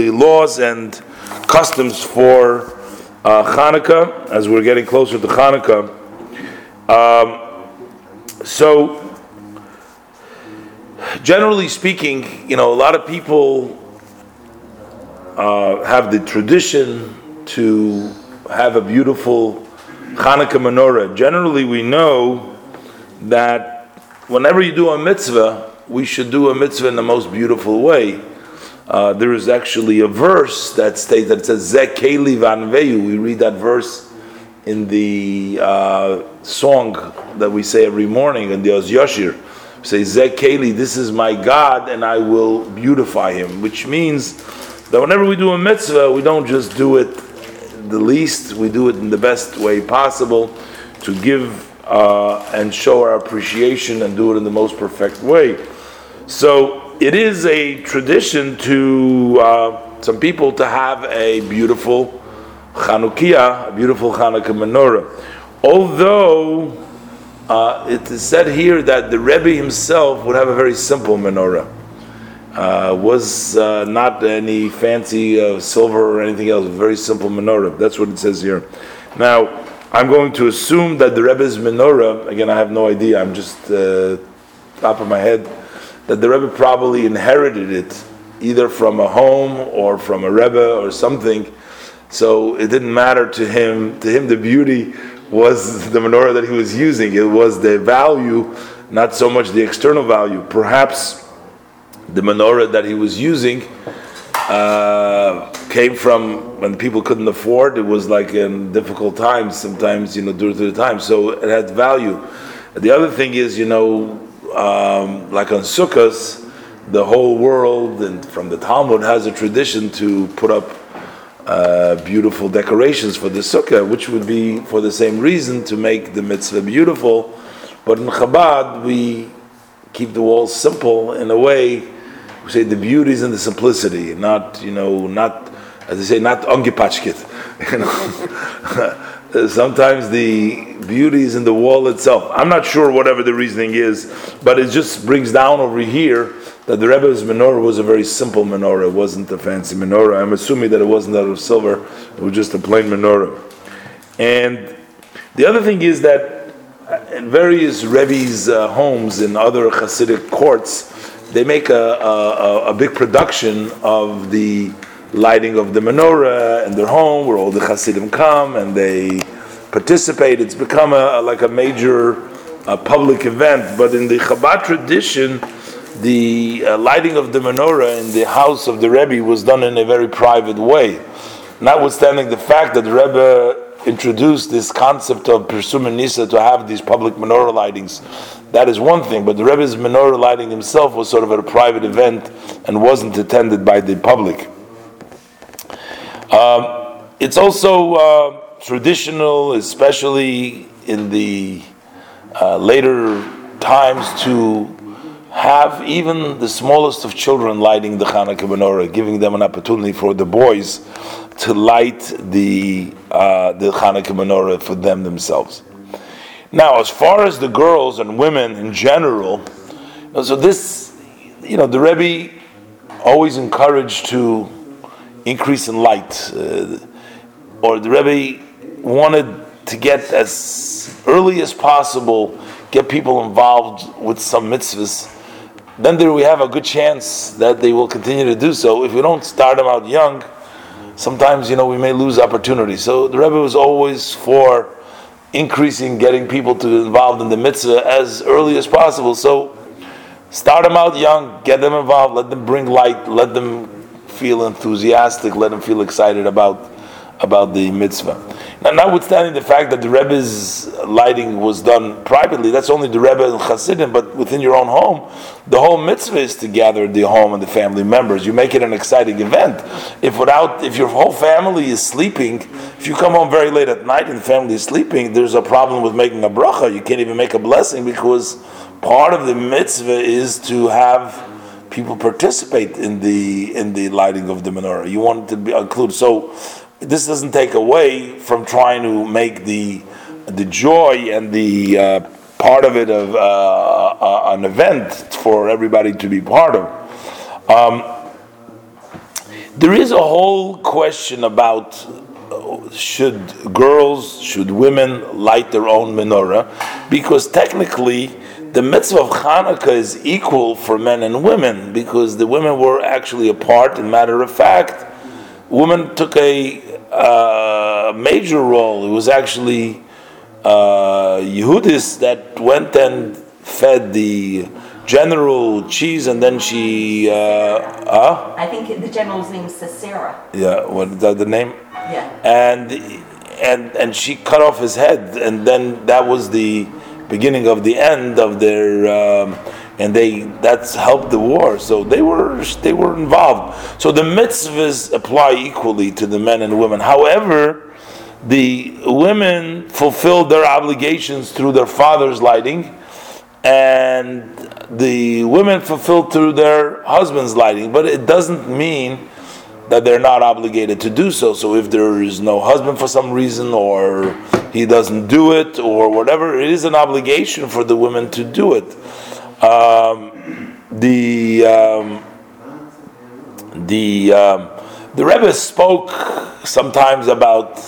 the laws and customs for uh, Hanukkah as we're getting closer to Hanukkah. Um, so, generally speaking, you know, a lot of people uh, have the tradition to have a beautiful Hanukkah menorah. Generally, we know that whenever you do a mitzvah, we should do a mitzvah in the most beautiful way. Uh, there is actually a verse that states that it says Zekeli vanveyu. We read that verse in the uh, song that we say every morning in the Oz Yashir. We say Zekeli, this is my God, and I will beautify him, which means that whenever we do a mitzvah, we don't just do it the least, we do it in the best way possible to give uh, and show our appreciation and do it in the most perfect way. So it is a tradition to uh, some people to have a beautiful Chanukiah, a beautiful Hanukkah menorah. Although uh, it is said here that the Rebbe himself would have a very simple menorah. Uh, was uh, not any fancy uh, silver or anything else, very simple menorah. That's what it says here. Now, I'm going to assume that the Rebbe's menorah, again, I have no idea, I'm just uh, top of my head, that the Rebbe probably inherited it either from a home or from a Rebbe or something. So it didn't matter to him. To him, the beauty was the menorah that he was using. It was the value, not so much the external value. Perhaps the menorah that he was using uh, came from when people couldn't afford. It was like in difficult times, sometimes you know during the time. So it had value. The other thing is, you know, um, like on Sukkot, the whole world and from the Talmud has a tradition to put up uh, beautiful decorations for the sukkah, which would be for the same reason to make the mitzvah beautiful. But in Chabad, we keep the walls simple in a way we say the beauty is in the simplicity, not you know, not as they say, not ongepachkit. You know, sometimes the beauty is in the wall itself. I'm not sure whatever the reasoning is, but it just brings down over here that the Rebbe's menorah was a very simple menorah. It wasn't a fancy menorah. I'm assuming that it wasn't out of silver. It was just a plain menorah. And the other thing is that in various Rebbe's uh, homes in other Hasidic courts, they make a, a, a, big production of the lighting of the menorah in their home, where all the Hasidim come and they participate. It's become a, like a major uh, public event. But in the Chabad tradition, the uh, lighting of the menorah in the house of the Rebbe was done in a very private way. Notwithstanding the fact that the Rebbe introduced this concept of Pirsum Nisa to have these public menorah lightings. That is one thing, but the Rebbe's menorah lighting himself was sort of a private event and wasn't attended by the public. Um, it's also uh, traditional, especially in the uh, later times, to have even the smallest of children lighting the Hanukkah menorah, giving them an opportunity for the boys to light the uh, the Hanukkah menorah for them themselves. Now, as far as the girls and women in general, so this, you know, the Rebbe always encouraged to increase in light, uh, or the Rebbe wanted to get as early as possible, get people involved with some mitzvahs. Then there we have a good chance that they will continue to do so. If we don't start them out young, sometimes you know we may lose opportunities. So the Rebbe was always for increasing, getting people to involved in the mitzvah as early as possible. So start them out young, get them involved, let them bring light, let them feel enthusiastic, let them feel excited about about the mitzvah. Now, notwithstanding the fact that the Rebbe's lighting was done privately, that's only the Rebbe and Chassidim, but within your own home, the whole mitzvah is to gather the home and the family members. You make it an exciting event. If without, if your whole family is sleeping, if you come home very late at night and the family is sleeping, there's a problem with making a bracha. You can't even make a blessing because part of the mitzvah is to have people participate in the in the lighting of the menorah. You want to be included. So this doesn't take away from trying to make the the joy and the uh, part of it of uh, uh, an event for everybody to be part of. Um, There is a whole question about uh, should girls, should women light their own menorah, because technically the mitzvah of Hanukkah is equal for men and women because the women were actually apart. In matter of fact, women took a uh, major role. It was actually uh, Yehudis that went and fed the general cheese, and then she. Uh, uh? I think the general's name is Sisera. Yeah, what the, the name? Yeah. And and and she cut off his head, and then that was the beginning of the end of their. Um, and they that's helped the war. So they were they were involved. So the mitzvahs apply equally to the men and women. However, the women fulfilled their obligations through their father's lighting, and the women fulfilled through their husband's lighting. But it doesn't mean that they're not obligated to do so. So if there is no husband for some reason, or he doesn't do it, or whatever, it is an obligation for the women to do it. Um, the um, the um, the Rebbe spoke sometimes about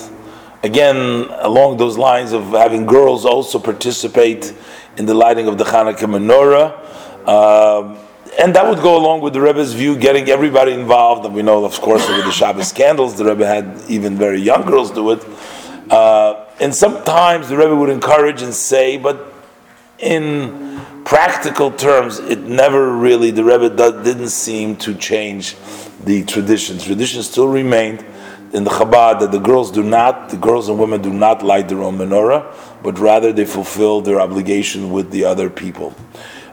again along those lines of having girls also participate in the lighting of the Hanukkah menorah. And that would go along with the Rebbe's view, getting everybody involved. And we know, of course, with the Shabbos candles, the Rebbe had even very young girls do it. Uh, and sometimes the Rebbe would encourage and say, but in practical terms, it never really, the Rebbe didn't seem to change the tradition. Tradition still remained in the Chabad that the girls do not, the girls and women do not light their own menorah, but rather they fulfill their obligation with the other people.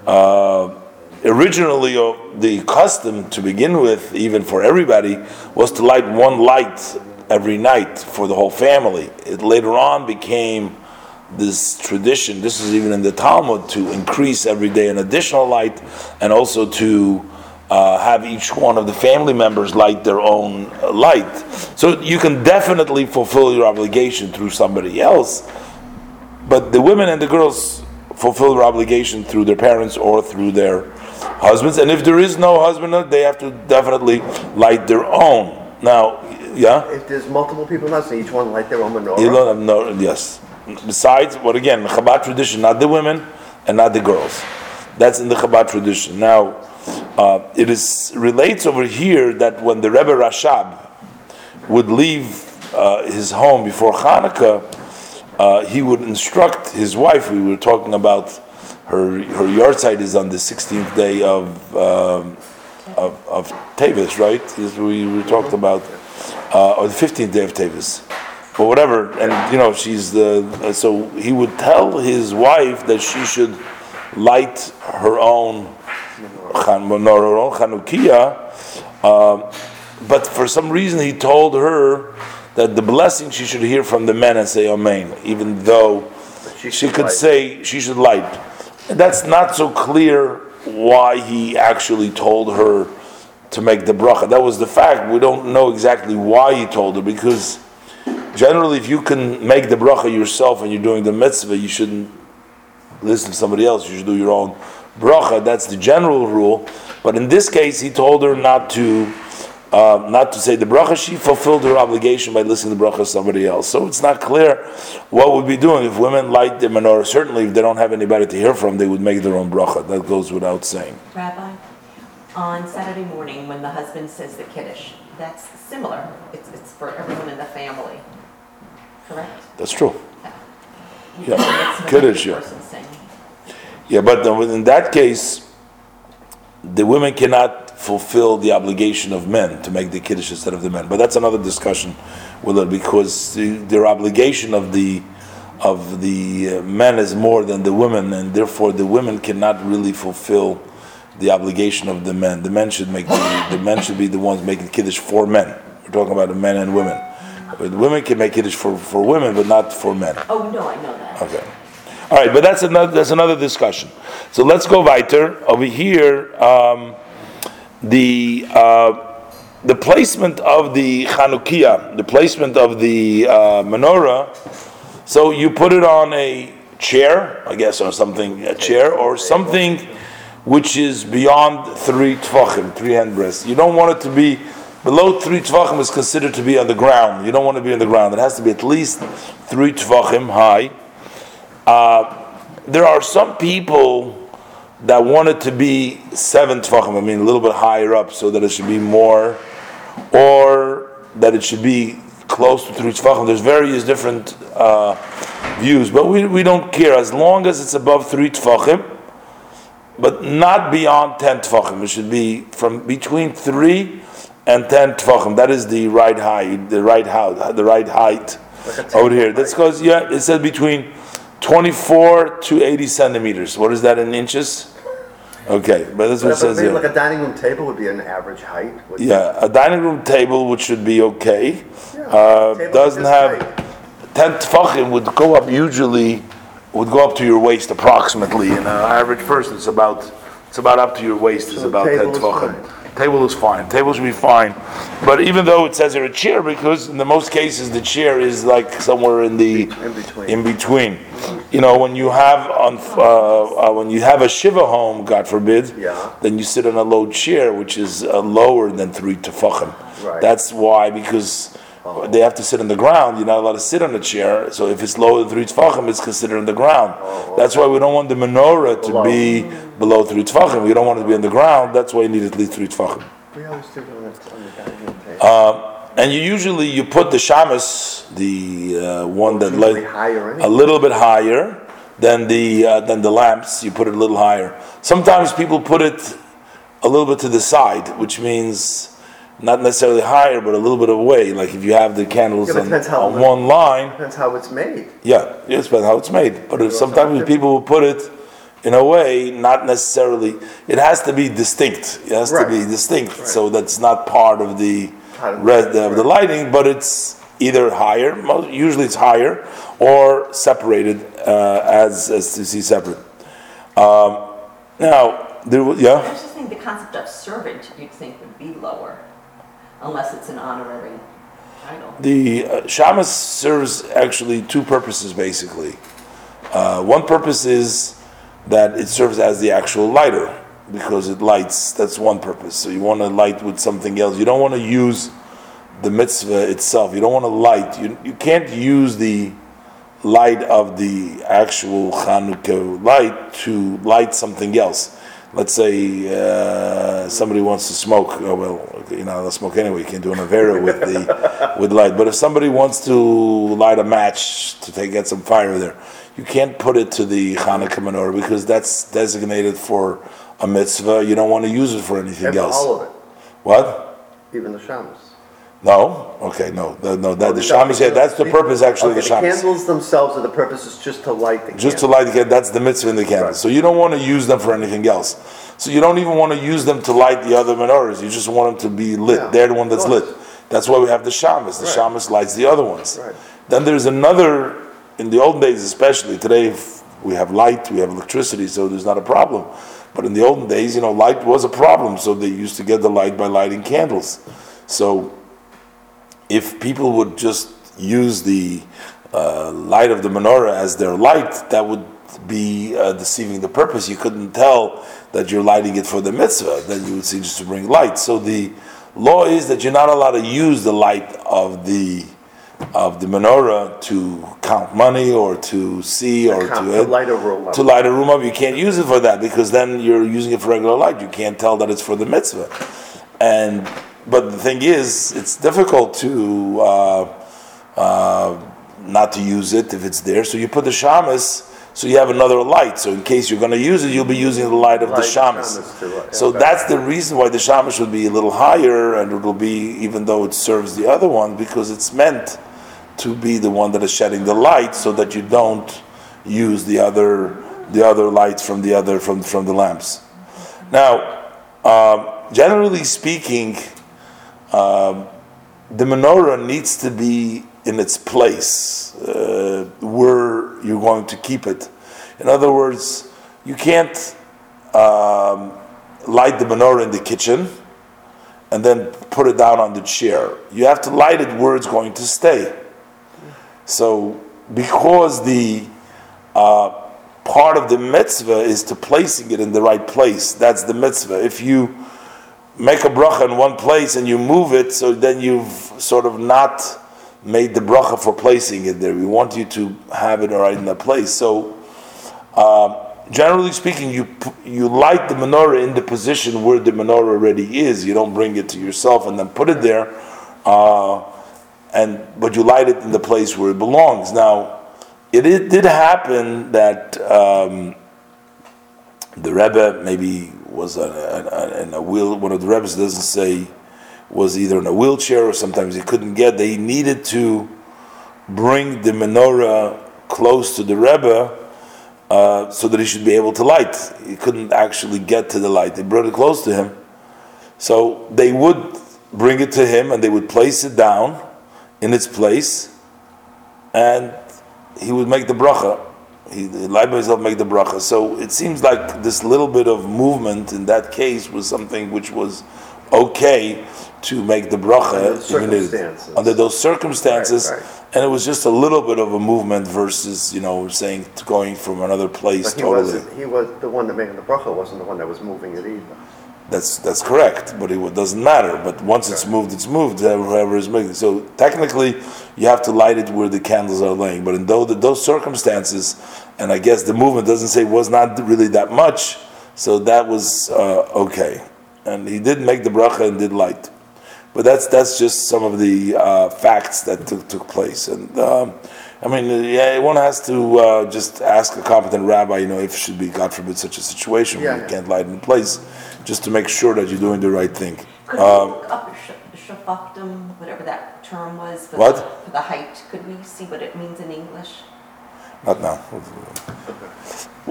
Uh, originally, uh, the custom to begin with, even for everybody, was to light one light every night for the whole family. It later on became this tradition. This is even in the Talmud to increase every day an additional light, and also to uh, have each one of the family members light their own light. So you can definitely fulfill your obligation through somebody else, but the women and the girls fulfill their obligation through their parents or through their husbands. And if there is no husband, they have to definitely light their own. Now, yeah. If there's multiple people in the house, each one light their own menorah. You don't no, yes. Besides, what again, Chabad tradition, not the women and not the girls. That's in the Chabad tradition. Now uh, it is relates over here that when the Rebbe Rashab would leave uh, his home before Hanukkah, uh, he would instruct his wife. We were talking about her her yahrzeit is on the 16th day of um, of, of Tevis, right? We, we talked about, uh, or the 15th day of Tevis, but whatever. And you know, she's the so he would tell his wife that she should light her own menorah, Chanukiah. Uh, but for some reason, he told her that the blessing she should hear from the men and say Amen, even though she, she could light. say she should light. That's not so clear why he actually told her to make the bracha. That was the fact. We don't know exactly why he told her because generally, if you can make the bracha yourself and you're doing the mitzvah, you shouldn't listen to somebody else. You should do your own bracha. That's the general rule. But in this case, he told her not to. Uh, not to say the bracha, she fulfilled her obligation by listening to the bracha of somebody else. So it's not clear what would be doing if women light the menorah. Certainly, if they don't have anybody to hear from, they would make their own bracha. That goes without saying. Rabbi, on Saturday morning when the husband says the kiddush, that's similar. It's, it's for everyone in the family, correct? That's true. Yeah, yeah. kiddush. Yeah. Yeah, but in that case, the women cannot fulfill the obligation of men to make the kiddush instead of the men. But that's another discussion with it because the, their obligation of the of the uh, men is more than the women, and therefore the women cannot really fulfill the obligation of the men. The men should make the, the men should be the ones making kiddush for men. We're talking about the men and women. But women can make kiddush for, for women, but not for men. Oh no, I know that. Okay. All right, but that's another that's another discussion. So let's go weiter over here. Um, the uh, the placement of the Chanukiah, the placement of the uh, menorah. So you put it on a chair, I guess, or something, a chair, or something which is beyond three tefachim, three handbreadths. You don't want it to be below three tefachim is considered to be on the ground. You don't want to be on the ground. It has to be at least three tefachim high. Uh, there are some people that want it to be seven tefachim. I mean, a little bit higher up, so that it should be more, or that it should be close to three tefachim. There's various different uh, views, but we, we don't care as long as it's above three tefachim, but not beyond ten tefachim. It should be from between three and ten tefachim. That is the right height, the right height, the right height over here. That's because yeah, it says between twenty-four to eighty centimeters. What is that in inches? Okay, but that's what it says here. like a dining room table would be an average height. Yeah, a dining room table, which should be okay, Yeah, uh, doesn't have, height. ten tefachim would go up usually, would go up to your waist approximately, in an average person, it's about, it's about up to your waist is about ten tefachim. Table is fine, table should be fine, but even though it says here a chair, because in the most cases, the chair is like somewhere in the, In between. in between. You know, when you have on, uh, uh, when you have a shiva home, God forbid, Yeah. then you sit on a low chair, which is uh, lower than three tefachim. Right. That's why, because they have to sit on the ground. You're not allowed to sit on a chair. So if it's lower than three tefachim, it's considered on the ground. That's why we don't want the menorah to be below three tefachim. We don't want it to be on the ground. That's why you need at least three tefachim. We always do on the, on the dining room table. And you usually you put the shamus, the uh, one that higher a little bit higher than the uh, than the lamps. You put it a little higher. Sometimes people put it a little bit to the side, which means not necessarily higher, but a little bit away. Like if you have the candles Yeah, on, how on one line, Depends how it's made. yeah, yes, but how it's made. But if sometimes have people will put it in a way, not necessarily. It has to be distinct. It has to be Right. distinct, so that's not part of the Part of the- rest of the lighting, but it's either higher. mo- Usually, it's higher or separated uh, as as to see separate. Um, now, there, wa- I yeah. was just thinking the concept of servant, you'd think would be lower, unless it's an honorary title. The uh, serves actually two purposes basically. Uh, one purpose is that it serves as the actual lighter because it lights. That's one purpose. So you want to light with something else. You don't want to use the mitzvah itself. You don't want to light. You, you can't use the light of the actual Hanukkah light to light something else. Let's say uh, somebody wants to smoke. Oh well, you know, they'll smoke anyway. You can't do an avera with the with light. But if somebody wants to light a match to take get some fire there, you can't put it to the Hanukkah menorah because that's designated for a mitzvah. You don't want to use it for anything And else. all of it, What? even the shamus. No. Okay. No. The, no. That, the No, shamus. That's the purpose actually. Okay, of the candles themselves are the purpose is just to light the candles. just to light the candle. That's the mitzvah in the candle. Right. So you don't want to use them for anything else. So you don't even want to use them to light the other menorahs. You just want them to be lit. Yeah, They're the one that's lit. That's why we have the shamus. The Right. shamus lights the other ones. Right. Then there's another. In the old days, especially today, we have light, we have electricity, so there's not a problem. But in the olden days, you know, light was a problem, so they used to get the light by lighting candles. So if people would just use the uh, light of the menorah as their light, that would be uh, deceiving the purpose. You couldn't tell that you're lighting it for the mitzvah. Then you would see just to bring light. So the law is that you're not allowed to use the light of the of the menorah to count money or to see or count- to to light a room up. To light a room up, you can't use it for that because then you're using it for regular light. You can't tell that it's for the mitzvah. And but the thing is, it's difficult to uh, uh, not to use it if it's there. So you put the shamas, so you have another light. So in case you're going to use it, you'll be using the light of Light the shamas. shamas too, yeah, so that's the reason why the shamas should be a little higher, and it'll be even though it serves the other one because it's meant to be the one that is shedding the light, so that you don't use the other the other lights from the other from from the lamps. Now, um, generally speaking, um, the menorah needs to be in its place uh, where you're going to keep it. In other words, you can't um, light the menorah in the kitchen and then put it down on the chair. You have to light it where it's going to stay. So, because the uh, part of the mitzvah is to placing it in the right place, that's the mitzvah. If you make a bracha in one place and you move it, so then you've sort of not made the bracha for placing it there. We want you to have it right in that place. So, uh, generally speaking, you you light the menorah in the position where the menorah already is. You don't bring it to yourself and then put it there, uh, and but you light it in the place where it belongs. Now, it, it did happen that. Um, the Rebbe maybe was a, a, a, in a wheel. One of the Rebbe's doesn't say was either in a wheelchair or sometimes he couldn't get. They needed to bring the menorah close to the Rebbe uh, so that he should be able to light. He couldn't actually get to the light. They brought it close to him, so they would bring it to him and they would place it down in its place, and he would make the bracha he lied by himself make the bracha. So it seems like this little bit of movement in that case was something which was okay to make the bracha Under even if- under those circumstances, Right, right. and it was just a little bit of a movement versus you know saying going from another place But he totally. wasn't, he was, the one that made the bracha wasn't the one that was moving it either. That's that's correct, but it doesn't matter. But once it's moved, it's moved. Whoever is making so technically, you have to light it where the candles are laying. But in those, those circumstances, and I guess the movement doesn't say was not really that much, so that was uh, okay. And he did make the bracha and did light. But that's that's just some of the uh, facts that took, took place. And um, I mean, uh, yeah, one has to uh, just ask a competent rabbi, you know, if it should be, God forbid, such a situation where Yeah, you yeah. can't light in place, just to make sure that you're doing the right thing. Could we Um, look up sh- shafaktim, whatever that term was? for What? the- For the height, could we see what it means in English? Not now.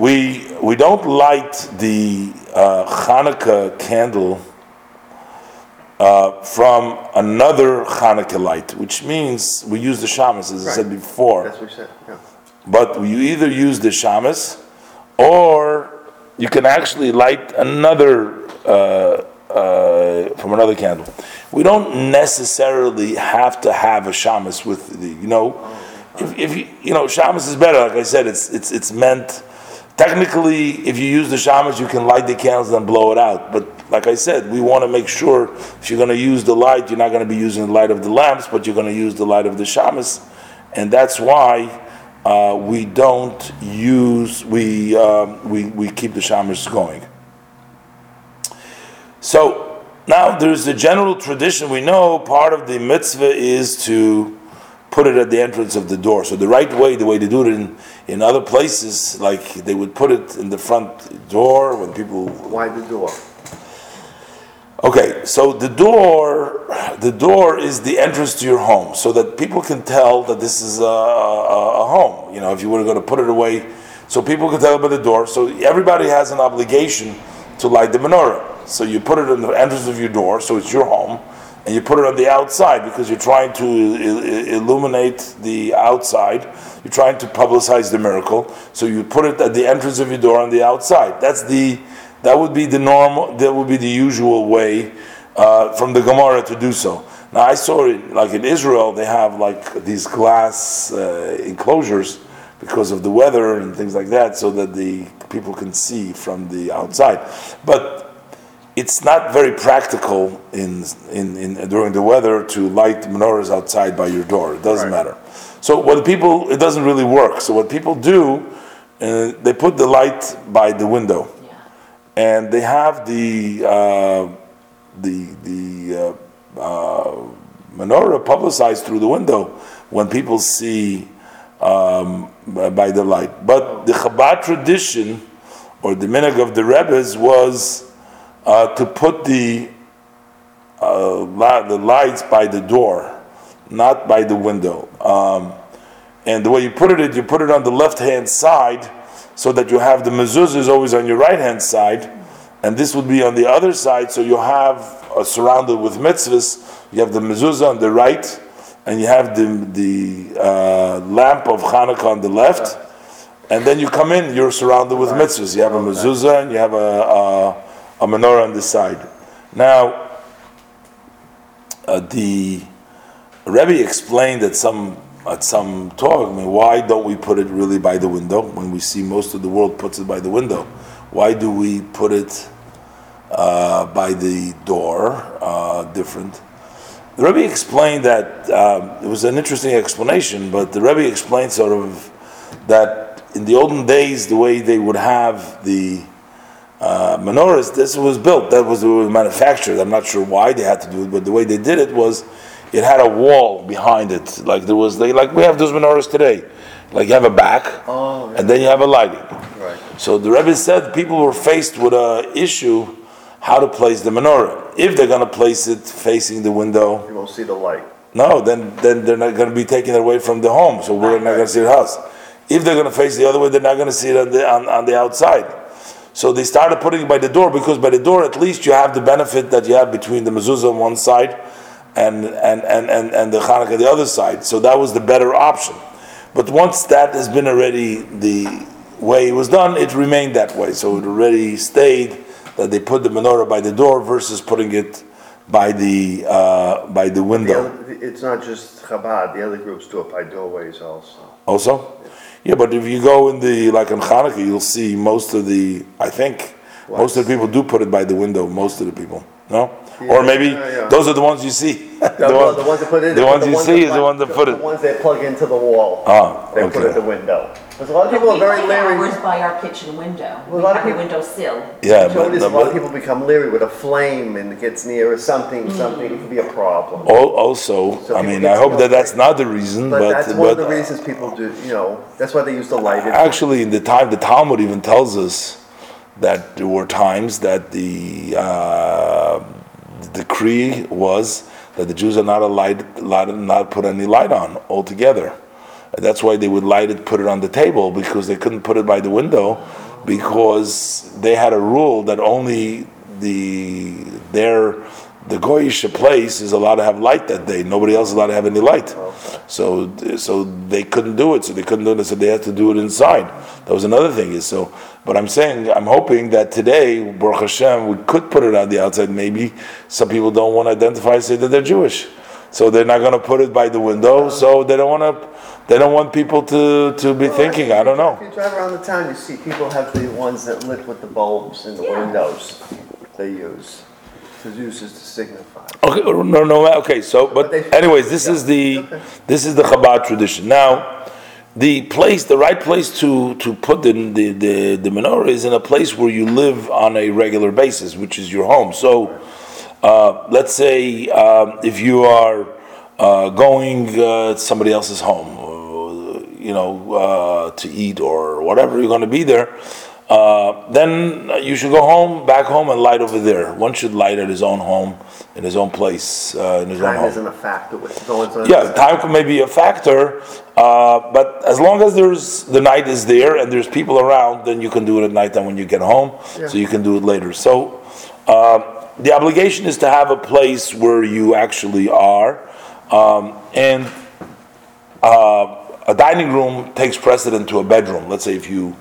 We we don't light the uh, Hanukkah candle uh, from another Hanukkah light, which means we use the shamas, as I said Right. before. That's what you said, yeah. But you either use the shamas, or you can actually light another uh, uh, from another candle. We don't necessarily have to have a shamas with the, you know, if, if you, you know, shamas is better. Like I said, it's it's it's meant. Technically, if you use the shamas, you can light the candles and blow it out. But like I said, we want to make sure if you're going to use the light, you're not going to be using the light of the lamps, but you're going to use the light of the shamas, and that's why uh, we don't use we um, we we keep the shamas going. So now there's a general tradition. We know part of the mitzvah is to put it at the entrance of the door. So the right way, the way they do it in, in other places, like they would put it in the front door when people Why the door? Okay, so the door, the door is the entrance to your home, so that people can tell that this is a, a, a home. You know, if you were going to put it away, so people can tell by the door. So everybody has an obligation to light the menorah. So you put it in the entrance of your door, so it's your home, and you put it on the outside because you're trying to il- il- illuminate the outside. You're trying to publicize the miracle. So you put it at the entrance of your door on the outside. That's the that would be the normal. That would be the usual way uh, from the Gemara to do so. Now I saw it like in Israel. They have like these glass uh, enclosures because of the weather and things like that, so that the people can see from the outside. But it's not very practical in, in, in during the weather to light menorahs outside by your door. It doesn't Right. matter. So what people it doesn't really work. So what people do, uh, they put the light by the window. And they have the uh, the the uh, uh, menorah publicized through the window when people see um, by the light. But the Chabad tradition or the minhag of the Rebbe's was uh, to put the the lights by the door, not by the window. Um, and the way you put it, you put it on the left hand side, so that you have the mezuzah is always on your right hand side, and this would be on the other side. So you have uh, surrounded with mitzvahs. You have the mezuzah on the right, and you have the the uh, lamp of Hanukkah on the left. And then you come in, you're surrounded with mitzvahs. You have a mezuzah and you have a, a, a menorah on the side. Now, uh, the Rebbe explained that some at some talk. I mean, why don't we put it really by the window when we see most of the world puts it by the window? Why do we put it uh, by the door, uh, different. The Rebbe explained that um, it was an interesting explanation, but the Rebbe explained sort of that in the olden days, the way they would have the uh, menorahs, this was built, that was, was manufactured. I'm not sure why they had to do it, but the way they did it was it had a wall behind it. Like there was, they, like we have those menorahs today. Like you have a back, Oh, and then you have a lighting. Right. So the Rebbe said people were faced with a issue how to place the menorah. If they're going to place it facing the window, You won't see the light. no, then then they're not going to be taken away from the home, so we're not going to see the house. If they're going to face the other way, they're not going to see it on the on, on the outside. So they started putting it by the door because by the door at least you have the benefit that you have between the mezuzah on one side and and and and, and the Hanukkah the other side. So that was the better option. But once that has been already the way it was done, it remained that way. So it already stayed that they put the menorah by the door versus putting it by the uh, by the The window. other, it's not just Chabad, the other groups do it by doorways also. Also, yeah, but if you go in the like on Hanukkah, you'll see most of the. I think most of the people do put it by the window. Most of the people, no, or maybe yeah, yeah. those are the ones you see. The, well, the ones that put it, the ones you that see is the ones that put it. The ones that plug into the wall. Ah, They put okay. at the window. Because a lot of people are very leery. ours by our kitchen window. Well, a We lot of people- window sill. Yeah, So but, it is, a lot of people become leery with a flame and it gets near or something, something, it could be a problem. al- also, So I mean, I hope that that's not the reason, But but that's one of the reasons people do, you know, that's why they use the light. Actually, in the time, the Talmud even tells us that there were times that the uh, decree was that the Jews are not allowed, allowed not put any light on altogether. And that's why they would light it, put it on the table because they couldn't put it by the window because they had a rule that only the their the goyish place is allowed to have light that day. Nobody else is allowed to have any light. So so they couldn't do it. So they couldn't do it. So they had to do it inside. That was another thing. Is so. But I'm saying I'm hoping that today, Baruch Hashem, we could put it on the outside. Maybe some people don't want to identify, say that they're Jewish, so they're not going to put it by the window. So they don't want to. They don't want people to, to be thinking. I don't know. If you drive around the town, you see people have the ones that lit with the bulbs in the Yeah. windows they use. To to signify. Okay, no, no, okay. So, but But anyways, this is the Okay. this is the Chabad tradition. Now, the place, the right place to to put the the the, the menorah is in a place where you live on a regular basis, which is your home. So, uh, let's say um, if you are uh, going uh, to somebody else's home, you know, uh, to eat or whatever, you're going to be there. Uh, then you should go home, back home, and light over there. One should light at his own home, in his own place, uh, in his own home. Time isn't a factor on. Yeah, time can maybe a factor, uh, but as long as there's the night is there and there's people around, then you can do it at night. nighttime when you get home. So you can do it later. So uh, the obligation is to have a place where you actually are, um, and uh, a dining room takes precedent to a bedroom. Let's say if you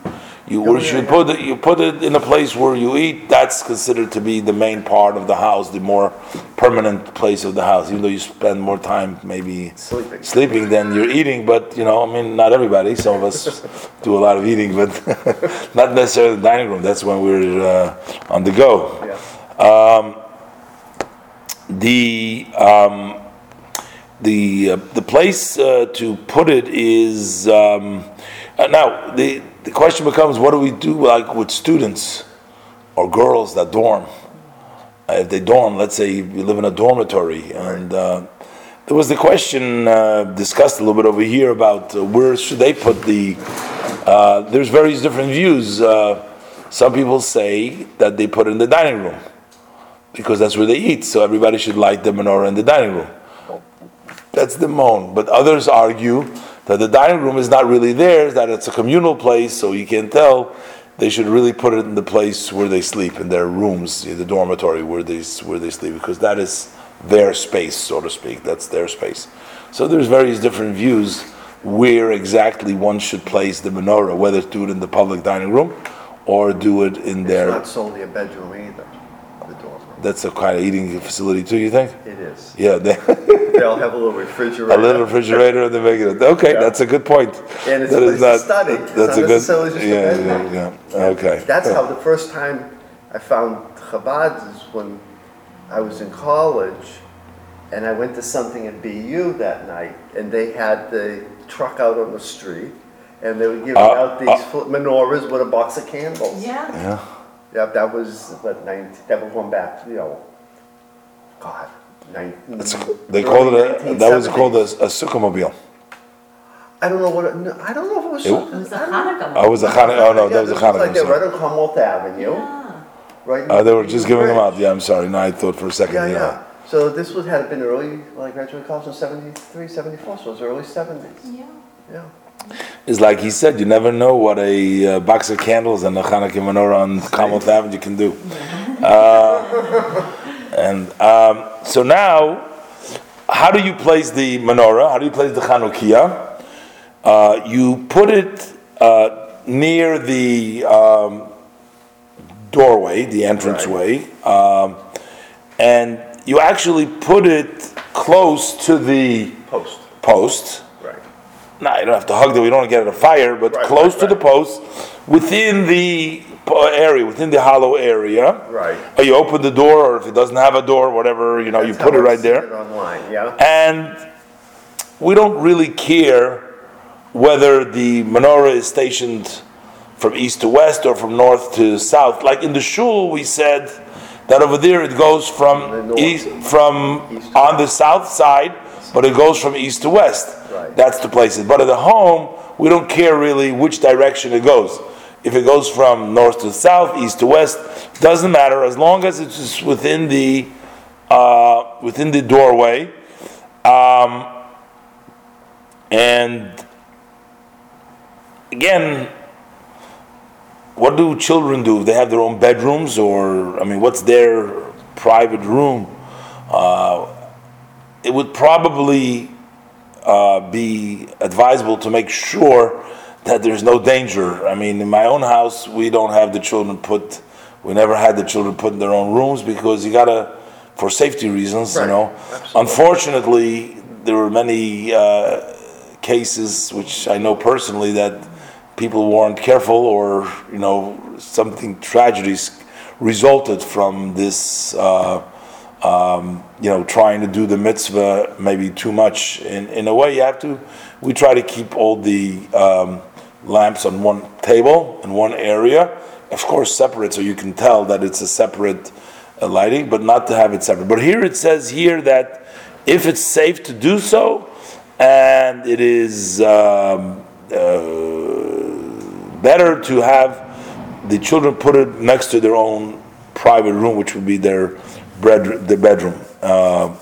you where you put it, you put it in a place where you eat. That's considered to be the main part of the house, the more permanent place of the house. Even though you spend more time maybe Sleeping. sleeping than you're eating. But you know, I mean, not everybody. Some of us do a lot of eating, but not necessarily the dining room. That's when we're uh, on the go Yeah. the um, the uh, the place uh, to put it is um, uh, now the the question becomes what do we do like with students or girls that dorm uh, if they dorm let's say you live in a dormitory and uh, there was the question uh, discussed a little bit over here about uh, where should they put the uh, there's various different views uh, some people say that they put it in the dining room because that's where they eat. So everybody should light the menorah in the dining room. That's the moan. But others argue that the dining room is not really theirs, that it's a communal place, so you can tell they should really put it in the place where they sleep, in their rooms, in the dormitory where they where they sleep, because that is their space, so to speak. That's their space. So there's various different views where exactly one should place the menorah, whether to do it in the public dining room or do it in It's their. not solely a bedroom either, the dorm room. That's a kind of eating facility too. You think? It is. Yeah, they, They'll have a little refrigerator. a little refrigerator and they make it. Okay, Yeah. that's a good point. And it's That a is place to study. It's That's not a good. necessarily just a yeah, bedroom. yeah, yeah. Okay. That's how the first time I found Chabad is when I was in college, and I went to something at BU that night, and they had the truck out on the street, and they were giving Uh, out these fl- menorahs with a box of candles. Yeah, Yeah. Yeah, that was, what, nine, that was going back, you know, God, nineteen. It's, they called it a, that was called a, a sukkahmobile. I don't know what, it- no, I don't know if it was. It- it was a Hanukkah. Oh, it was a Hanukkah, oh no, that was a Yeah, this Like Hanukkah. they're sorry. right on Commonwealth Avenue, Yeah. right? Uh, they were just giving them out, yeah, I'm sorry, no, I thought for a second, Yeah, yeah. yeah. So this would have been early, like graduated college in 73, 74, so it was early 70s. Yeah. Yeah. It's like he said, you never know what a uh, box of candles and a Hanukkah menorah on Commonwealth Avenue can do. Uh, and um, so now, how do you place the menorah? How do you place the Chanukiah? Uh, you put it uh, near the um, doorway, the entranceway, um, and you actually put it close to the Post. post. Right. No, you don't have to hug it. We don't get it a fire, but Right, close right, to the post, within the uh, area, within the hollow area. Right. Or you open the door, or if it doesn't have a door, whatever, you know, you put it right there. it Online, yeah. And we don't really care whether the menorah is stationed from east to west or from north to south. Like in the shul, we said that over there it goes from east, from East on the south side, but it goes from east to west. Right. That's the places. But at the home, we don't care really which direction it goes. If it goes from north to south, east to west, doesn't matter as long as it's within the uh, within the doorway. Um, and again, what do children do? They have their own bedrooms, or I mean, what's their private room? Uh, it would probably uh, be advisable to make sure that there's no danger. I mean, in my own house, we don't have the children put. We never had the children put in their own rooms because you gotta, for safety reasons, you Right, know. absolutely. Unfortunately, there were many uh, cases, which I know personally, that people weren't careful, or you know, something tragedies resulted from this. Uh, um, you know, trying to do the mitzvah maybe too much. In, in a way, you have to. We try to keep all the um, lamps on one table in one area, of course, separate, so you can tell that it's a separate uh, lighting, but not to have it separate. But here it says here that if it's safe to do so, and it is um, uh, better to have the children put it next to their own private room, which would be their bed, the bedroom. Uh,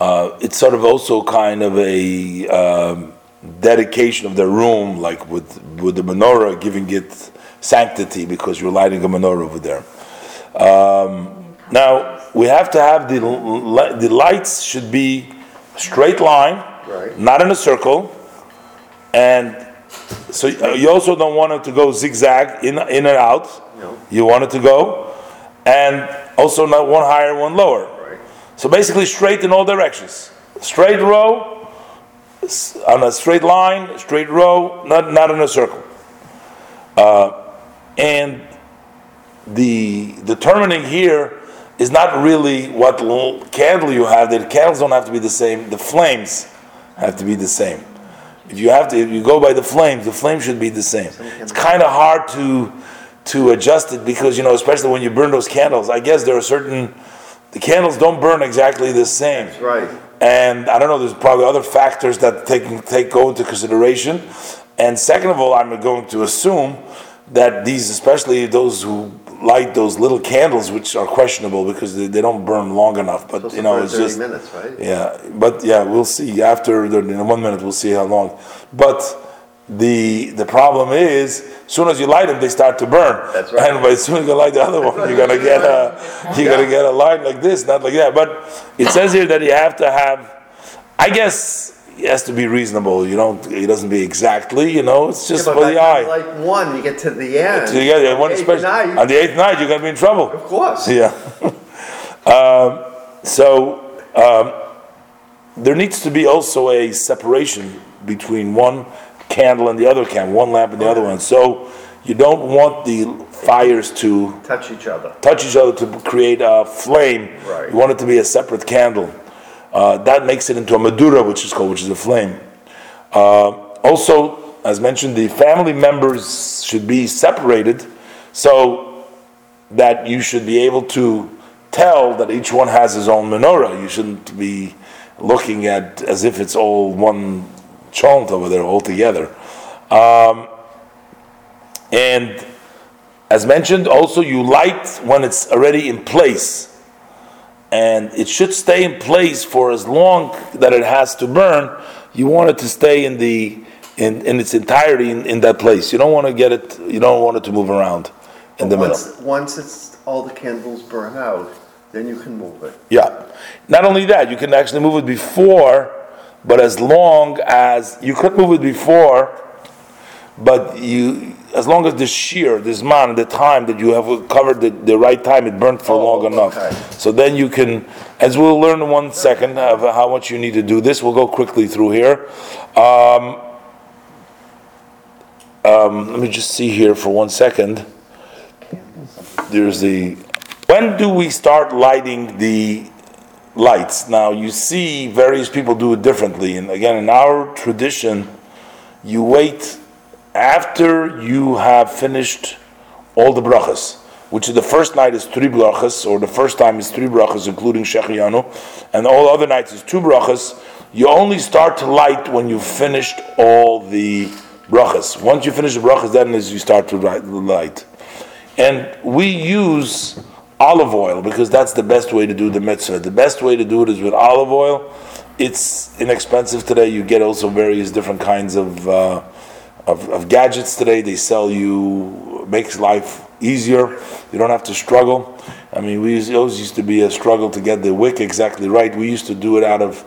uh, it's sort of also kind of a um, dedication of the room, like with with the menorah, giving it sanctity because you're lighting a menorah over there. Um, now we have to have the the lights should be straight line, Right. not in a circle, and so uh, you also don't want it to go zigzag in in and out. No. You want it to go, and also not one higher, one lower. Right. So basically, straight in all directions. Straight row, on a straight line, straight row, not not in a circle. Uh, and the determining here is not really what candle you have. The candles don't have to be the same. The flames have to be the same. If you have to, if you go by the flames, the flame should be the same. It's kind of hard to to adjust it because you know, especially when you burn those candles. I guess there are certain the candles don't burn exactly the same. That's right. And I don't know, there's probably other factors that take, take go into consideration. And second of all, I'm going to assume that these, especially those who light those little candles, which are questionable because they, they don't burn long enough. But you know, it's just minutes, right? yeah. But yeah, we'll see after the, in one minute. We'll see how long. But the the problem is, as soon as you light them, they start to burn. That's right. And as soon as you light the other one, you're gonna get a you're gonna get a light like this, not like that. But it says here that you have to have. I guess it has to be reasonable. You don't. It doesn't be exactly. You know, it's just Yeah, for the eye. Like one, you get to the end. So you get one Eighth special. night, On the eighth night, you're gonna be in trouble. Of course. Yeah. um, so um, there needs to be also a separation between one candle and the other candle, one lamp and the other one. So you don't want the fires to Touch each other. touch each other to create a flame. Right. You want it to be a separate candle. Uh, that makes it into a medurah, which is called, which is a flame. Uh, also, as mentioned, the family members should be separated so that you should be able to tell that each one has his own menorah. You shouldn't be looking at as if it's all one chant over there altogether. Um, and as mentioned, also you light when it's already in place. And it should stay in place for as long that it has to burn. You want it to stay in the in, in its entirety in, in that place. You don't want to get it you don't want it to move around in the middle. Once, once it's, all the candles burn out, then you can move it. Yeah. Not only that, you can actually move it before, but as long as you could move it before, but you as long as the shiur, this man, the time that you have covered the, the right time, it burnt for Oh, long enough. okay. So then you can, as we'll learn in one second of how much you need to do this. We'll go quickly through here. Um, um, let me just see here for one second. There's the. When do we start lighting the lights? Now you see various people do it differently, and again, in our tradition, you wait after you have finished all the brachas, which is the first night is three brachas, or the first time is three brachas, including Shechiyanu, and all other nights is two brachas. You only start to light when you've finished all the brachas. Once you finish the brachas, then is you start to light. And we use olive oil because that's the best way to do the mitzvah. The best way to do it is with olive oil. It's inexpensive today. You get also various different kinds of, uh, of, of gadgets today. They sell you, makes life easier. You don't have to struggle. I mean, we used, it always used to be a struggle to get the wick exactly right. We used to do it out of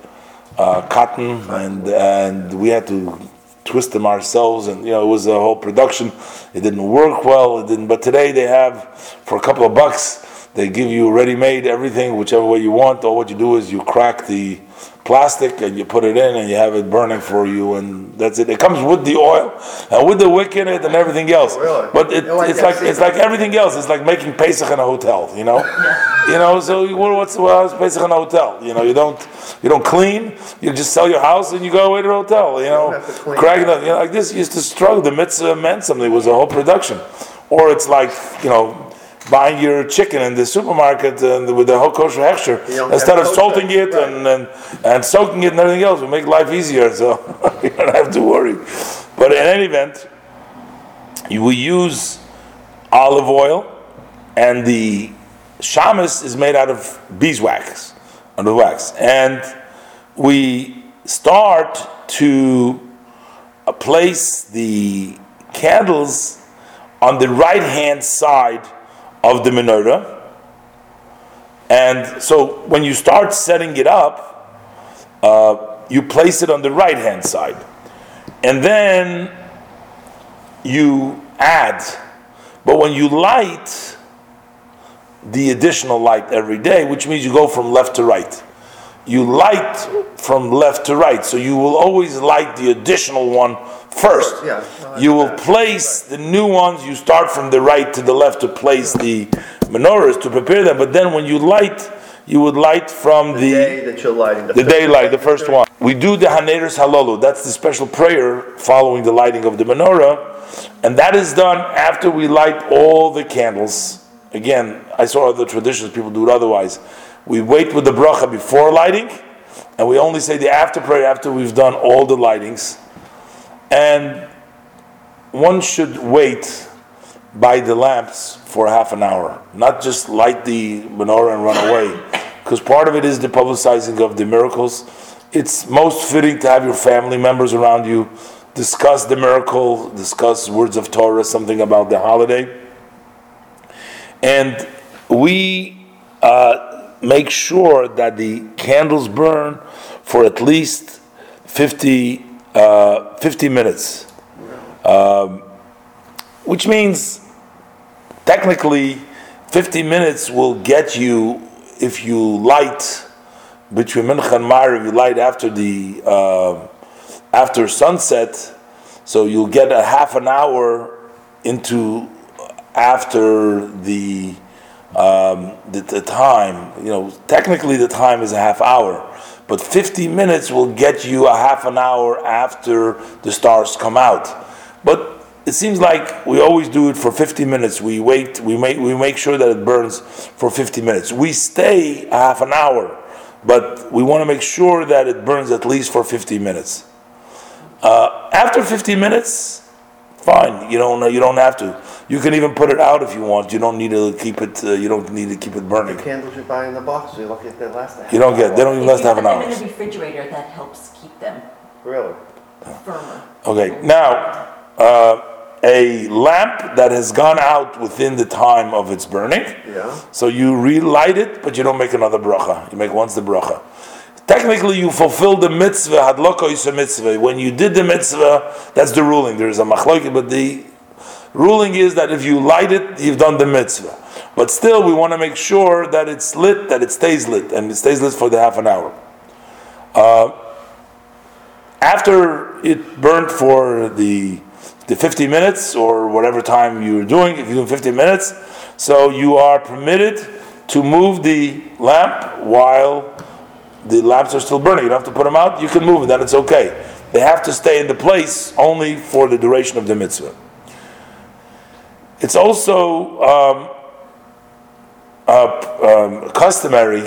uh, cotton, and and we had to twist them ourselves, and you know it was a whole production. It didn't work well. It didn't. But today they have for a couple of bucks, they give you ready-made everything, whichever way you want. All what you do is you crack the plastic and you put it in, and you have it burning for you, and that's it. It comes with the oil and with the wick in it and everything else. Really? But it, No, it's like it's that. like everything else. It's like making Pesach in a hotel. You know. You know, so you- what's well, it's Pesach in a hotel? You know, you don't you don't clean. You just sell your house and you go away to a hotel. You know, cracking up. You know, like this used to struggle. The mitzvah meant something. It was a whole production. Or it's like you know. Buying your chicken in the supermarket and with the whole kosher hechsher, instead of salting it right. and, and and soaking it and everything else, will make life easier. So you don't have to worry. But in any event, you will use olive oil, and the shamus is made out of beeswax, of wax, and we start to place the candles on the right hand side of the menorah. And so when you start setting it up, uh, you place it on the right hand side. And then you add. But when you light the additional light every day, which means you go from left to right, you light from left to right. So you will always light the additional one first. You will place the new ones, you start from the right to the left to place the menorahs to prepare them. But then when you light, you would light from The day that you're lighting the. the daylight, the first one. We do the Haneres Halalu. That's the special prayer following the lighting of the menorah. And that is done after we light all the candles. Again, I saw other traditions, people do it otherwise. We wait with the bracha before lighting, and we only say the after prayer after we've done all the lightings. And one should wait by the lamps for half an hour, not just light the menorah and run away, because part of it is the publicizing of the miracles. It's most fitting to have your family members around you discuss the miracle, discuss words of Torah, something about the holiday, and we uh, make sure that the candles burn for at least 50, uh, 50 minutes. Which means technically 50 minutes will get you if you light between Mincha and Ma'ariv, you light after the uh, after sunset, so you'll get a half an hour into after the, um, the, the time, you know, technically the time is a half hour, but 50 minutes will get you a half an hour after the stars come out. But it seems like we always do it for 50 minutes. We wait, we make, we make sure that it burns for 50 minutes. We stay a half an hour, but we want to make sure that it burns at least for 50 minutes. Uh, after 50 minutes, fine. You don't you don't have to. You can even put it out if you want. You don't need to keep it. Uh, you don't need to keep it The burning. candles you buy in the box, you look at the last. half You don't get. They don't even If last you half put an them in hour. the refrigerator, that helps keep them Really? firmer. Okay. Now, uh, a lamp that has gone out within the time of its burning. Yeah. So you relight it, but you don't make another bracha. You make once the bracha. Technically, you fulfilled the mitzvah. Hadloko is a mitzvah. When you did the mitzvah, that's the ruling. There is a machloket, but the ruling is that if you light it, you've done the mitzvah. But still, we want to make sure that it's lit, that it stays lit, and it stays lit for the half an hour. Uh, after it burned for the the 50 minutes or whatever time you're doing, if you're doing 50 minutes, so you are permitted to move the lamp while the lamps are still burning. You don't have to put them out, you can move them, then it's okay. They have to stay in the place only for the duration of the mitzvah. It's also um, uh, um, customary,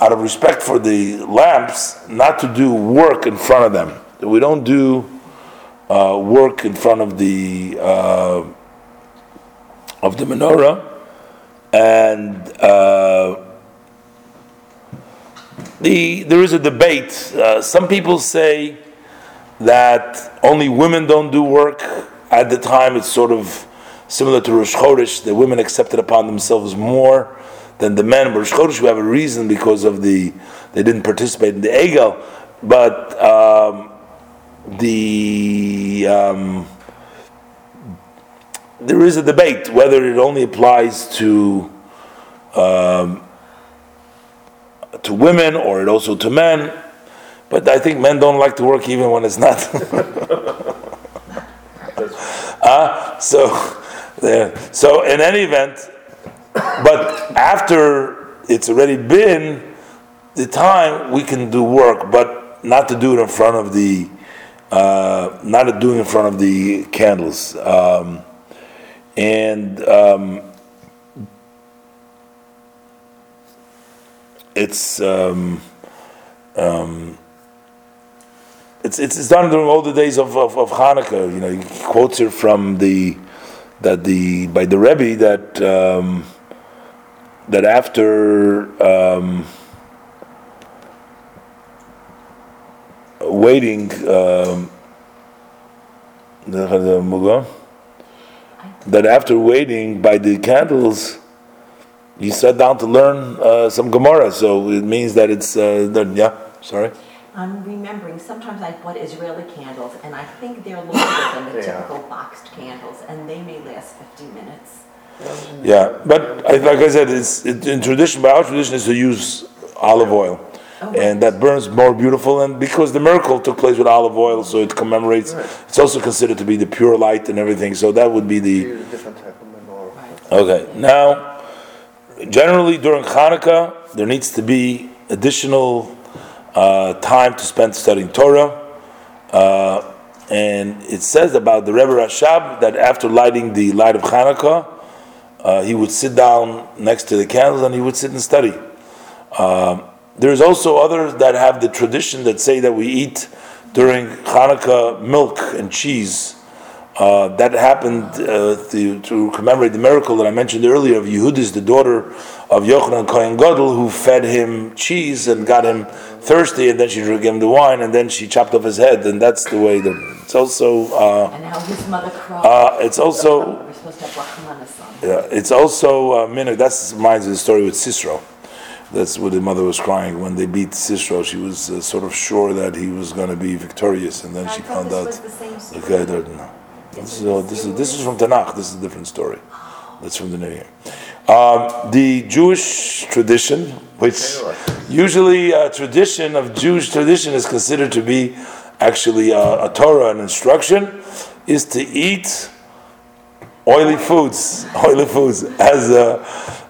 out of respect for the lamps, not to do work in front of them. We don't do uh, work in front of the uh, of the menorah, and uh, the there is a debate. Uh, some people say that only women don't do work. At the time, it's sort of similar to Rosh Chodesh. The women accepted upon themselves more than the men. But Rosh Chodesh, we have a reason because of the they didn't participate in the Egel, but. Um, the um, there is a debate whether it only applies to um, to women or it also to men. But I think men don't like to work even when it's not. uh, so, So in any event, but after it's already been the time, we can do work, but not to do it in front of the uh, not to do it in front of the candles. Um, and um, it's, um, um, it's, it's it's done during all the days of, of, of Hanukkah. You know, he quotes here from the that the by the Rebbe that um, that after um, waiting um, that after waiting by the candles you sat down to learn uh, some Gemara. So it means that it's uh, yeah sorry I'm remembering, sometimes I bought Israeli candles, and I think they're longer than the Yeah. typical boxed candles, and they may last 50 minutes. yeah but I, like I said it's it, in tradition by our tradition is to use olive oil Oh, and that burns more beautiful and because the miracle took place with olive oil so it commemorates it's also considered to be the pure light and everything so that would be the Use a different type of menorah. Right. Okay, now, generally during Hanukkah, there needs to be additional uh, time to spend studying Torah. Uh, and it says about the Rebbe Rashab that after lighting the light of Hanukkah, uh, he would sit down next to the candles and he would sit and study. Um, there's also others that have the tradition that say that we eat during Hanukkah milk and cheese. Uh, that happened uh, to, to commemorate the miracle that I mentioned earlier of Yehudis, the daughter of Yochanan Kohen Gadol, who fed him cheese and got him thirsty, and then she gave him the wine, and then she chopped off his head, and that's the way. The, it's also uh, And how his mother cried. uh, it's also We're supposed to have Rachmanis on. yeah, it's also uh. That's reminds me of the story with Sisro. That's what the mother was crying when they beat Sisro. She was uh, sort of sure that he was going to be victorious, and then I she found out. the same story. Okay, I don't know. Uh, this is this is from Tanakh. This is a different story. That's from the New Year. Um, the Jewish tradition, which usually a tradition of Jewish tradition is considered to be actually a, a Torah, an instruction, is to eat oily foods, oily foods, as a,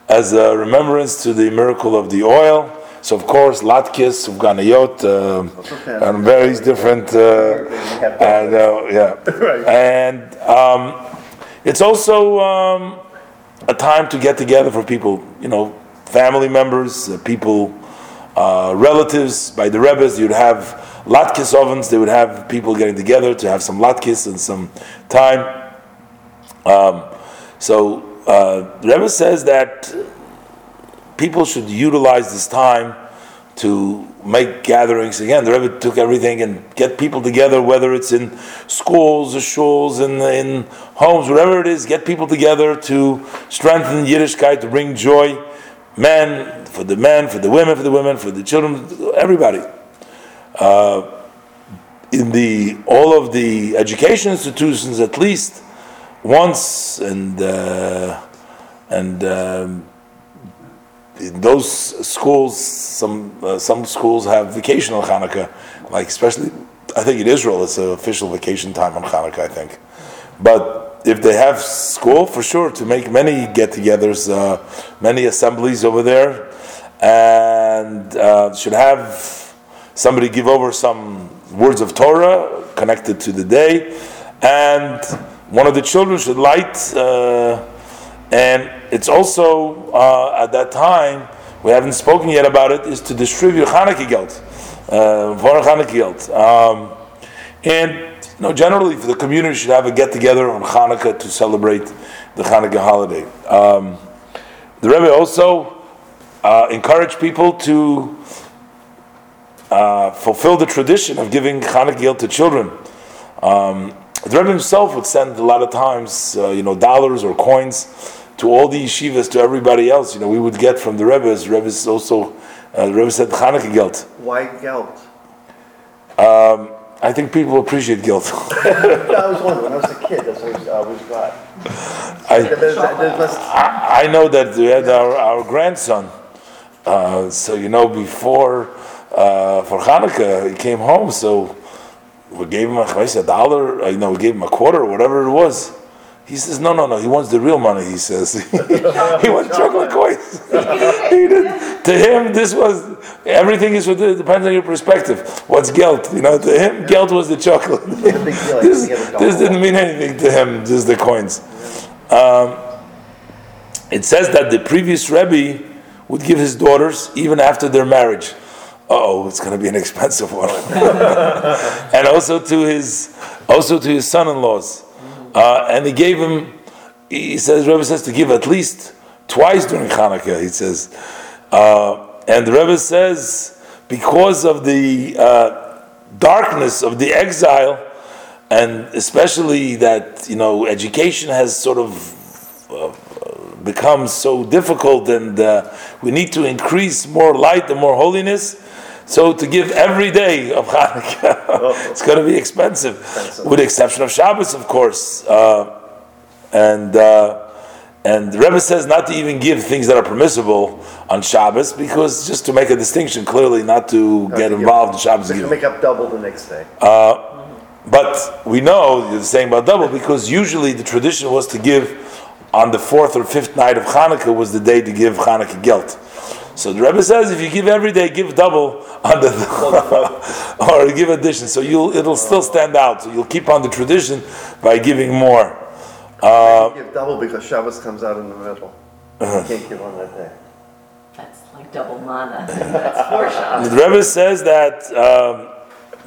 as a remembrance to the miracle of the oil. So of course, latkes, sufganiyot, uh, and various different, uh, and uh, yeah, and um, it's also um, a time to get together for people, you know, family members, uh, people, uh, relatives. By the Rebbe's, you'd have latkes ovens. They would have people getting together to have some latkes and some time. Um, so uh, the Rebbe says that people should utilize this time to make gatherings again. The Rebbe took everything and get people together, whether it's in schools or shuls, in, in homes, whatever it is, get people together to strengthen Yiddishkeit, to bring joy. Men, for the men, for the women, for the women, for the children, everybody. Uh, in the all of the education institutions, at least once, and uh, and um, in those schools, some uh, some schools have vacation on Hanukkah, like especially I think in Israel it's an official vacation time on Hanukkah. I think, but if they have school for sure to make many get-togethers, uh, many assemblies over there, and uh, should have somebody give over some words of Torah connected to the day, and one of the children should light. And it's also uh, at that time we haven't spoken yet about it is to distribute Hanukkah gelt, uh, Hanukkah gelt. Um, and you know, generally, the community should have a get together on Hanukkah to celebrate the Hanukkah holiday. Um, the Rebbe also uh, encouraged people to uh, fulfill the tradition of giving Hanukkah gelt to children. Um, the Rebbe himself would send a lot of times, uh, you know, dollars or coins to all the yeshivas, to everybody else. You know, we would get from the Rebbe's. Rebbe's also, uh, the Rebbe said Hanukkah gelt. Why gelt? Um, I think people appreciate gelt. I was wondering, when I was a kid, that's what I always got. I, There's- there's less- I, I know that we had our, our grandson. Uh, so you know, before uh, for Hanukkah, he came home. So we gave him a, a dollar. uh, You know, we gave him a quarter, whatever it was. He says, "No, no, no. He wants the real money." He says, "He wants chocolate coins." he did. To him, this was everything is with it depends on your perspective. What's gelt? You know, to him, gelt was the chocolate. a big deal, like, this, to get a this didn't mean anything to him. Just the coins. Um, it says that the previous Rebbe would give his daughters even after their marriage. Oh, it's going to be an expensive one. and also to his, also to his son-in-laws, uh, and he gave him. He says, Rebbe says to give at least twice during Hanukkah. He says, uh, and the Rebbe says because of the uh, darkness of the exile, and especially that you know education has sort of uh, become so difficult, and uh, we need to increase more light and more holiness. So to give every day of Hanukkah, it's going to be expensive, with the exception of Shabbos, of course. Uh, and uh, and the Rebbe says not to even give things that are permissible on Shabbos because just to make a distinction, clearly not to get involved in Shabbos giving. make up double the next day. But we know you're saying about double because usually the tradition was to give on the fourth or fifth night of Hanukkah was the day to give Hanukkah gelt. So the Rebbe says if you give every day, give double on the or give addition. So you'll it'll still stand out. So you'll keep on the tradition by giving more. Uh, Give double because Shabbos comes out in the middle. Uh-huh. You can't give on that day. That's like double manna. That's four shots. The Rebbe says that um,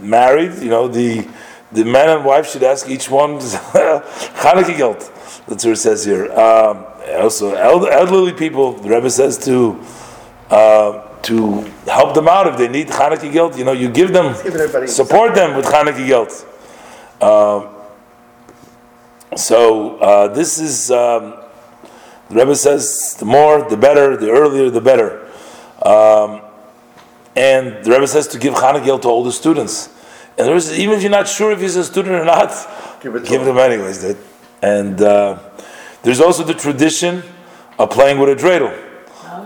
married, you know, the the man and wife should ask each one Hanukkah gelt. That's what it says here. Um, also, elderly people, the Rebbe says to uh, to help them out if they need Hanukkah gelt. You know, you give them, support them with Hanukkah gelt. Um, so uh, this is um, the Rebbe says the more, the better, the earlier, the better. Um, and the Rebbe says to give Hanukkah to all the students. And there is, even if you're not sure if he's a student or not, Give it to give him. them anyways. Dude. And uh, there's also the tradition of playing with a dreidel.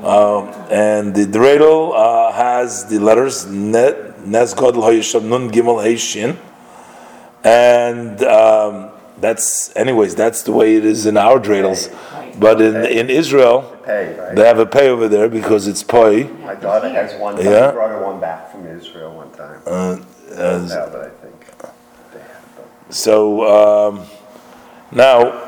Um, and the dreidel uh, has the letters Nes Godel Hayisham Nun Gimel Hey Shin. And um, that's, anyways, that's the way it is in our dreidels. But in, in Israel, Pay, right? they have a pay over there because it's poi. My daughter has one, Yeah. I brought her one back from Israel one time. Uh, uh, but I think they have them. So um, now,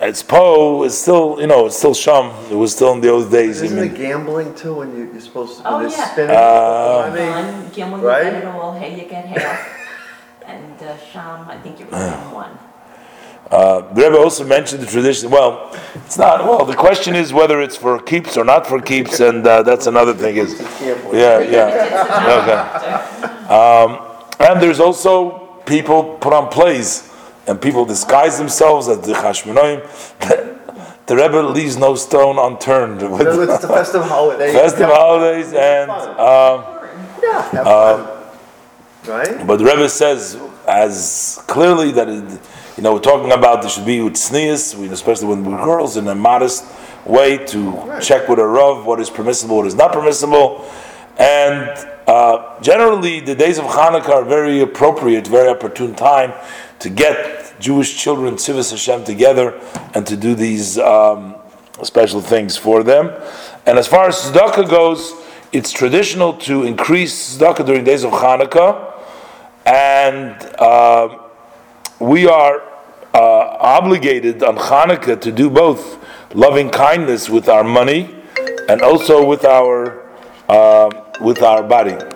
it's po. It's still, you know, it's still sham. It was still in the old days. Isn't it mean, gambling too when you, you're supposed to, Oh, when they're yeah. spinning? Uh, money? One, you right? get it all, hey, you get half. And uh, Sham, I think you're getting one. uh, the Rebbe also mentioned the tradition. Well, it's not. Well, the question is whether it's for keeps or not for keeps, and uh, that's another thing. Is yeah, yeah. Okay. Um, and there's also people put on plays, and people disguise themselves as the Chashmonaim. The Rebbe leaves no stone unturned with No, it's the festive holiday. festive holidays, and um, Yeah, have fun. Right? but the Rebbe says as clearly that it, you know we're talking about there should be with tznius, especially when we're girls, in a modest way to check with a rav what is permissible, what is not permissible, and uh, generally the days of Hanukkah are very appropriate, very opportune time to get Jewish children Tzivos Hashem together and to do these um, special things for them. And as far as tzedakah goes, it's traditional to increase tzedakah during days of Hanukkah, and uh, we are uh, obligated on Hanukkah to do both loving kindness with our money and also with our uh, with our body.